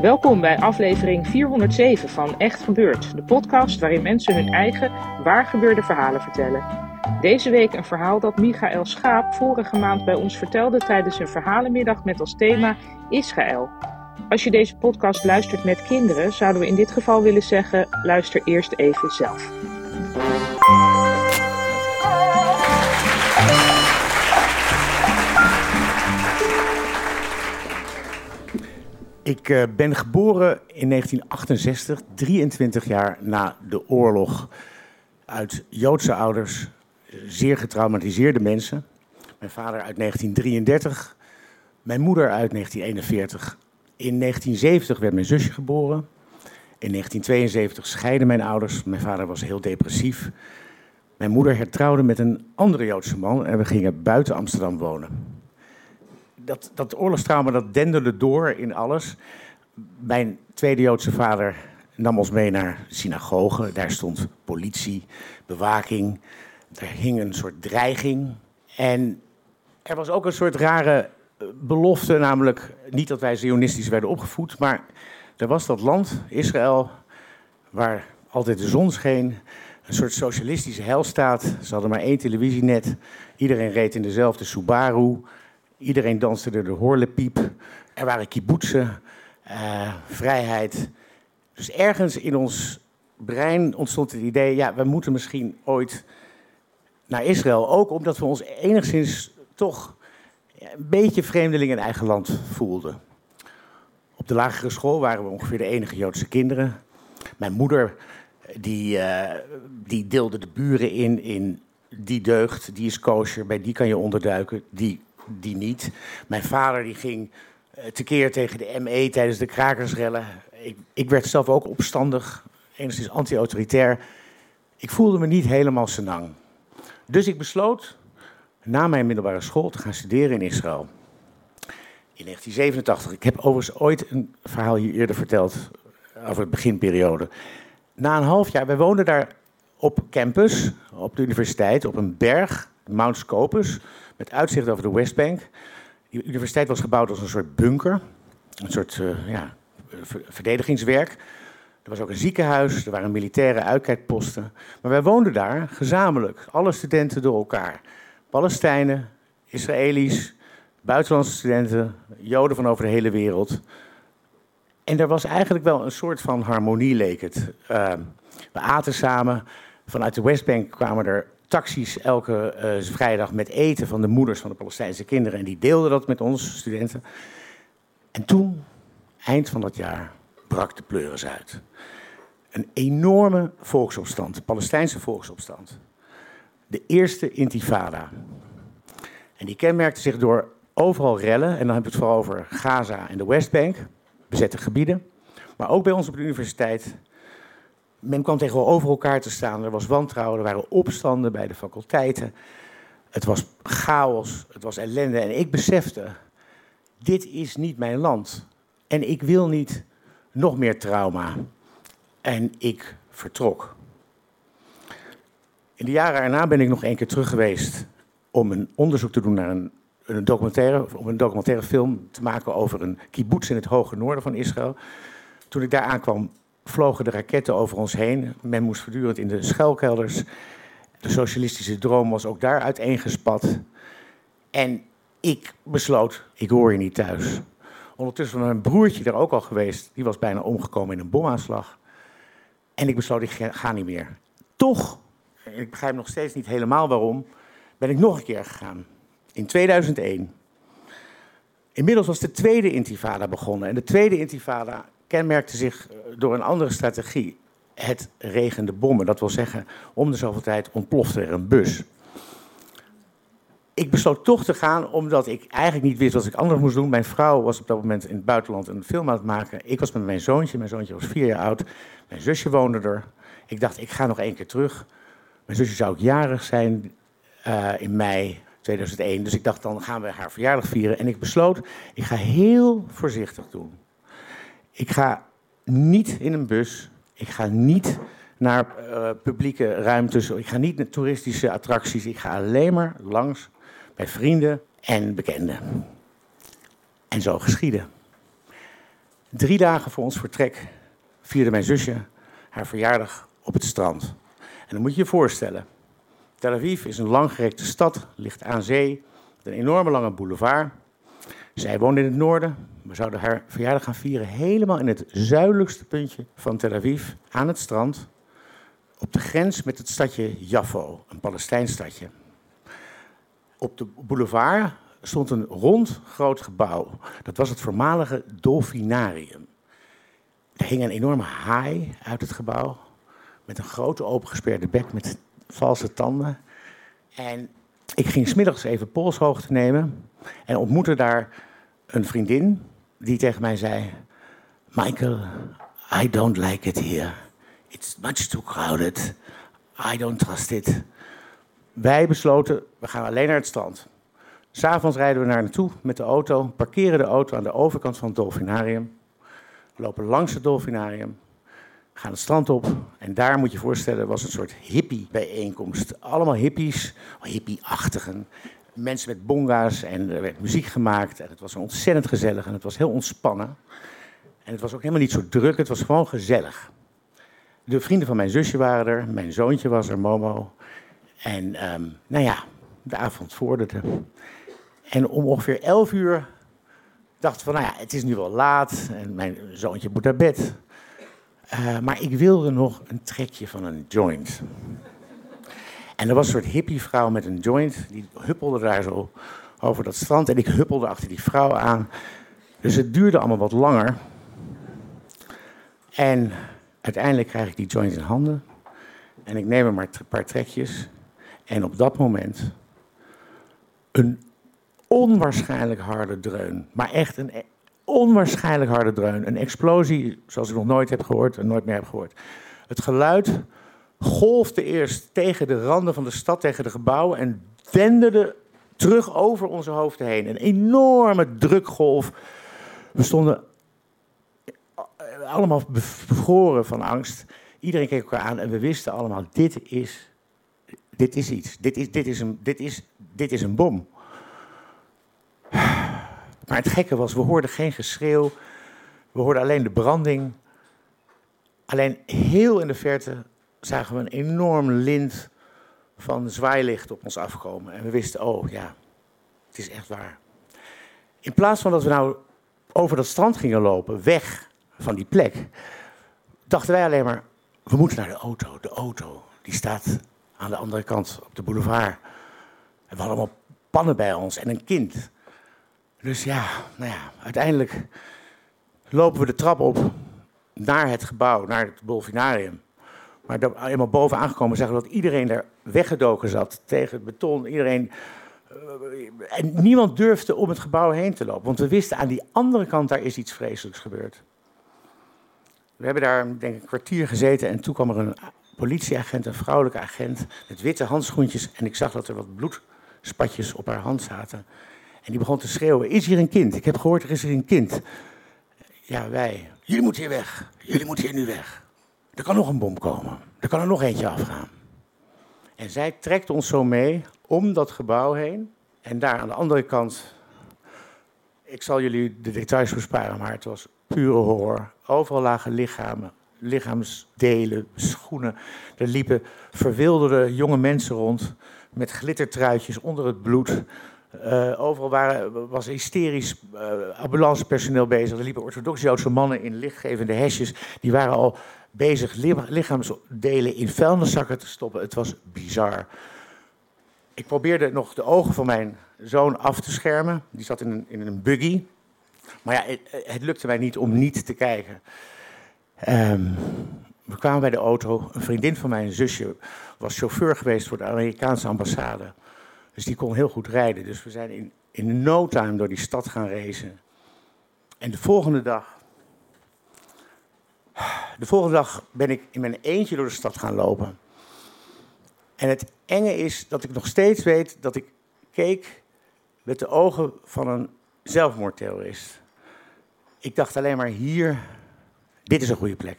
Welkom bij aflevering 407 van Echt Gebeurd, de podcast waarin mensen hun eigen waargebeurde verhalen vertellen. Deze week een verhaal dat Michael Schaap vorige maand bij ons vertelde tijdens een verhalenmiddag met als thema Israël. Als je deze podcast luistert met kinderen, zouden we in dit geval willen zeggen: luister eerst even zelf. Ik uh, ben geboren in 1968, 23 jaar na de oorlog. Uit Joodse ouders, zeer getraumatiseerde mensen. Mijn vader uit 1933, mijn moeder uit 1941. In 1970 werd mijn zusje geboren. In 1972 scheiden mijn ouders. Mijn vader was heel depressief. Mijn moeder hertrouwde met een andere Joodse man en we gingen buiten Amsterdam wonen dat, dat oorlogstrauma dat denderde door in alles. Mijn tweede Joodse vader nam ons mee naar synagogen. Daar stond politie, bewaking. Er hing een soort dreiging. En er was ook een soort rare eh, belofte, namelijk niet dat wij zionistisch werden opgevoed, maar er was dat land, Israël, waar altijd de zon scheen. Een soort socialistische helstaat. Ze hadden maar één televisienet. Iedereen reed in dezelfde Subaru. Iedereen danste er de horlepiep. Er waren kibbutzen, uh, vrijheid. Dus ergens in ons brein ontstond het idee, ja, we moeten misschien ooit naar Israël. Ook omdat we ons enigszins toch een beetje vreemdeling in eigen land voelden. Op de lagere school waren we ongeveer de enige Joodse kinderen. Mijn moeder die, uh, die deelde de buren in, in die deugd, die is kosher, bij die kan je onderduiken, die die niet. Mijn vader die ging uh, tekeer tegen de ME tijdens de krakersrellen. Ik, ik werd zelf ook opstandig, enigszins anti-autoritair. Ik voelde me niet helemaal senang. Dus ik besloot na mijn middelbare school te gaan studeren in Israël. In 1987. Ik heb overigens ooit een verhaal hier eerder verteld over het beginperiode. Na een half jaar, wij woonden daar op campus, op de universiteit, op een berg, Mount Scopus met uitzicht over de Westbank. De universiteit was gebouwd als een soort bunker, een soort uh, ja, verdedigingswerk. Er was ook een ziekenhuis, er waren militaire uitkijkposten. Maar wij woonden daar gezamenlijk, alle studenten door elkaar. Palestijnen, Israëli's, buitenlandse studenten, Joden van over de hele wereld. En er was eigenlijk wel een soort van harmonie, leek het. Uh, we aten samen. Vanuit de Westbank kwamen er taxis elke uh, vrijdag met eten van de moeders van de Palestijnse kinderen. En die deelden dat met ons, studenten. En toen, eind van dat jaar, brak de pleuris uit. Een enorme volksopstand, Palestijnse volksopstand. De eerste intifada. En die kenmerkte zich door overal rellen, en dan heb ik het vooral over Gaza en de Westbank, bezette gebieden. Maar ook bij ons op de universiteit men kwam tegenover elkaar te staan. Er was wantrouwen, er waren opstanden bij de faculteiten. Het was chaos, het was ellende. En ik besefte, dit is niet mijn land. En ik wil niet nog meer trauma. En ik vertrok. In de jaren erna ben ik nog één keer terug geweest om een onderzoek te doen naar een, een documentaire, om een documentaire film te maken over een kibbutz in het hoge noorden van Israël. Toen ik daar aankwam, vlogen de raketten over ons heen. Men moest voortdurend in de schuilkelders. De socialistische droom was ook daar uiteengespat. En ik besloot, ik hoor hier niet thuis. Ondertussen was mijn broertje er ook al geweest. Die was bijna omgekomen in een bomaanslag. En ik besloot, ik ga niet meer. Toch, ik begrijp nog steeds niet helemaal waarom, ben ik nog een keer gegaan. In 2001. Inmiddels was de tweede intifada begonnen. En de tweede intifada kenmerkte zich eh, door een andere strategie. het regende bommen. Dat wil zeggen, om de zoveel tijd ontplofte er een bus. Ik besloot toch te gaan, omdat ik eigenlijk niet wist wat ik anders moest doen. Mijn vrouw was op dat moment in het buitenland een film aan het maken. Ik was met mijn zoontje, mijn zoontje was vier jaar oud. Mijn zusje woonde er. Ik dacht, ik ga nog één keer terug. Mijn zusje zou ook jarig zijn uh, in mei 2001. Dus ik dacht, dan gaan we haar verjaardag vieren. En ik besloot, ik ga heel voorzichtig doen. Ik ga niet in een bus. Ik ga niet naar uh, publieke ruimtes. Ik ga niet naar toeristische attracties. Ik ga alleen maar langs bij vrienden en bekenden. En zo geschiedde. Drie dagen voor ons vertrek vierde mijn zusje haar verjaardag op het strand. En dan moet je je voorstellen. Tel Aviv is een langgerekte stad, ligt aan zee, met een enorme lange boulevard. Zij woonde in het noorden. We zouden haar verjaardag gaan vieren helemaal in het zuidelijkste puntje van Tel Aviv, aan het strand, op de grens met het stadje Jaffo, een Palestijns stadje. Op de boulevard stond een rond groot gebouw. Dat was het voormalige Dolfinarium. Er hing een enorme haai uit het gebouw, met een grote opengesperde bek met valse tanden. En ik ging smiddags even polshoogte nemen en ontmoette daar een vriendin die tegen mij zei: Michael, I don't like it here. It's much too crowded. I don't trust it. Wij besloten, we gaan alleen naar het strand. S'avonds rijden we naar naartoe met de auto, parkeren de auto aan de overkant van het dolfinarium. Lopen langs het dolfinarium, gaan het strand op. En daar moet je voorstellen, was een soort hippie-bijeenkomst. Allemaal hippies, hippie-achtigen. Mensen met bonga's en er werd muziek gemaakt. En het was ontzettend gezellig en het was heel ontspannen. En het was ook helemaal niet zo druk, het was gewoon gezellig. De vrienden van mijn zusje waren er, mijn zoontje was er, Momo. En um, nou ja, de avond vorderde. En om ongeveer 11 uur dacht van, nou ja, het is nu wel laat en mijn zoontje moet naar bed. Uh, maar ik wilde nog een trekje van een joint. En er was een soort hippievrouw met een joint, die huppelde daar zo over dat strand. En ik huppelde achter die vrouw aan. Dus het duurde allemaal wat langer. En uiteindelijk krijg ik die joint in handen. En ik neem er maar een paar trekjes. En op dat moment een onwaarschijnlijk harde dreun. Maar echt een e- onwaarschijnlijk harde dreun. Een explosie zoals ik nog nooit heb gehoord en nooit meer heb gehoord. Het geluid golfde eerst tegen de randen van de stad, tegen de gebouwen en denderde terug over onze hoofden heen. Een enorme drukgolf. We stonden allemaal bevroren van angst. Iedereen keek elkaar aan en we wisten allemaal, dit is dit is iets. Dit is, dit is, een, dit is, dit is een bom. Maar het gekke was, we hoorden geen geschreeuw. We hoorden alleen de branding. Alleen heel in de verte zagen we een enorm lint van zwaailicht op ons afkomen. En we wisten, oh ja, het is echt waar. In plaats van dat we nou over dat strand gingen lopen, weg van die plek, dachten wij alleen maar, we moeten naar de auto. De auto, die staat aan de andere kant op de boulevard. En we hadden allemaal pannen bij ons en een kind. Dus ja, nou ja, uiteindelijk lopen we de trap op naar het gebouw, naar het Dolfinarium. Maar daar, eenmaal boven aangekomen zagen we dat iedereen daar weggedoken zat tegen het beton. Iedereen, uh, en niemand durfde om het gebouw heen te lopen, want we wisten aan die andere kant daar is iets vreselijks gebeurd. We hebben daar denk ik een kwartier gezeten en toen kwam er een politieagent, een vrouwelijke agent, met witte handschoentjes. En ik zag dat er wat bloedspatjes op haar hand zaten. En die begon te schreeuwen, is hier een kind? Ik heb gehoord, er is hier een kind. Ja, wij. Jullie moeten hier weg. Jullie moeten hier nu weg. Er kan nog een bom komen. Er kan er nog eentje afgaan. En zij trekt ons zo mee om dat gebouw heen. En daar aan de andere kant, ik zal jullie de details besparen, maar het was pure horror. Overal lagen lichamen, lichaamsdelen, schoenen. Er liepen verwilderde jonge mensen rond met glittertruitjes onder het bloed. Uh, overal was hysterisch uh, ambulancepersoneel bezig. Er liepen orthodox-Joodse mannen in lichtgevende hesjes. Die waren al bezig lichaamsdelen in vuilniszakken te stoppen. Het was bizar. Ik probeerde nog de ogen van mijn zoon af te schermen. Die zat in een, in een buggy. Maar ja, het, het lukte mij niet om niet te kijken. Um, We kwamen bij de auto. Een vriendin van mij, een zusje, was chauffeur geweest voor de Amerikaanse ambassade. Dus die kon heel goed rijden. Dus we zijn in, in no time door die stad gaan racen. En de volgende dag. De volgende dag ben ik in mijn eentje door de stad gaan lopen. En het enge is dat ik nog steeds weet dat ik keek met de ogen van een zelfmoordterrorist. Ik dacht alleen maar hier, dit is een goede plek.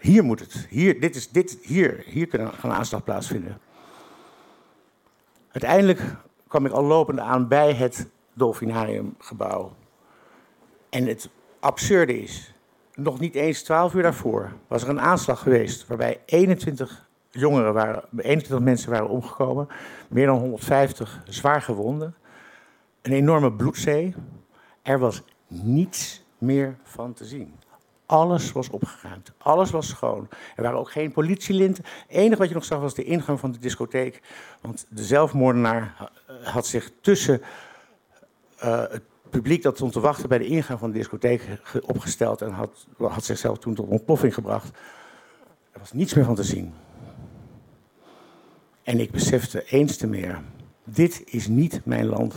Hier moet het. Hier, dit is, dit, hier, hier kan een aanslag plaatsvinden. Uiteindelijk kwam ik al lopende aan bij het Dolfinariumgebouw. En het absurde is, nog niet eens twaalf uur daarvoor was er een aanslag geweest waarbij 21 jongeren waren, 21 mensen waren omgekomen, meer dan 150 zwaar gewonden, een enorme bloedzee. Er was niets meer van te zien. Alles was opgeruimd. Alles was schoon. Er waren ook geen politielinten. Het enige wat je nog zag was de ingang van de discotheek. Want de zelfmoordenaar had zich tussen uh, het publiek dat stond te wachten bij de ingang van de discotheek opgesteld. En had, had zichzelf toen tot ontploffing gebracht. Er was niets meer van te zien. En ik besefte eens te meer: dit is niet mijn land.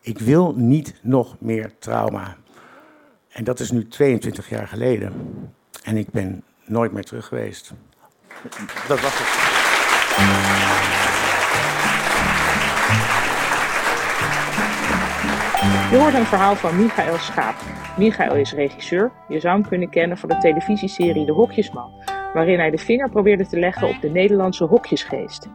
Ik wil niet nog meer trauma. En dat is nu 22 jaar geleden. En ik ben nooit meer terug geweest. Dat was het. Je hoort een verhaal van Michael Schaap. Michael is regisseur. Je zou hem kunnen kennen van de televisieserie De Hokjesman, waarin hij de vinger probeerde te leggen op de Nederlandse hokjesgeest.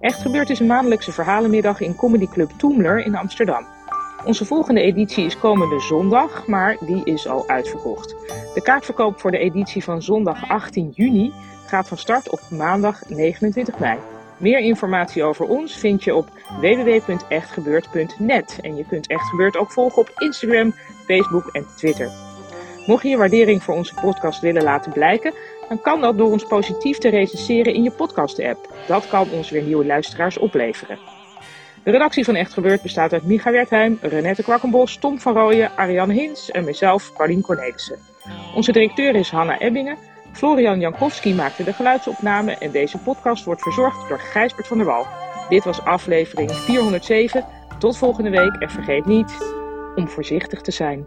Echt gebeurd is een maandelijkse verhalenmiddag in comedyclub Toemler in Amsterdam. Onze volgende editie is komende zondag, maar die is al uitverkocht. De kaartverkoop voor de editie van zondag 18 juni gaat van start op maandag 29 mei. Meer informatie over ons vind je op www.echtgebeurd.net. En je kunt Echt Gebeurd ook volgen op Instagram, Facebook en Twitter. Mocht je je waardering voor onze podcast willen laten blijken, dan kan dat door ons positief te recenseren in je podcast-app. Dat kan ons weer nieuwe luisteraars opleveren. De redactie van Echt Gebeurd bestaat uit Micha Wertheim, Renette Kwakkenbos, Tom van Rooyen, Ariane Hins en mezelf, Paulien Cornelissen. Onze directeur is Hanna Ebbingen. Florian Jankowski maakte de geluidsopname en deze podcast wordt verzorgd door Gijsbert van der Wal. Dit was aflevering 407. Tot volgende week en vergeet niet om voorzichtig te zijn.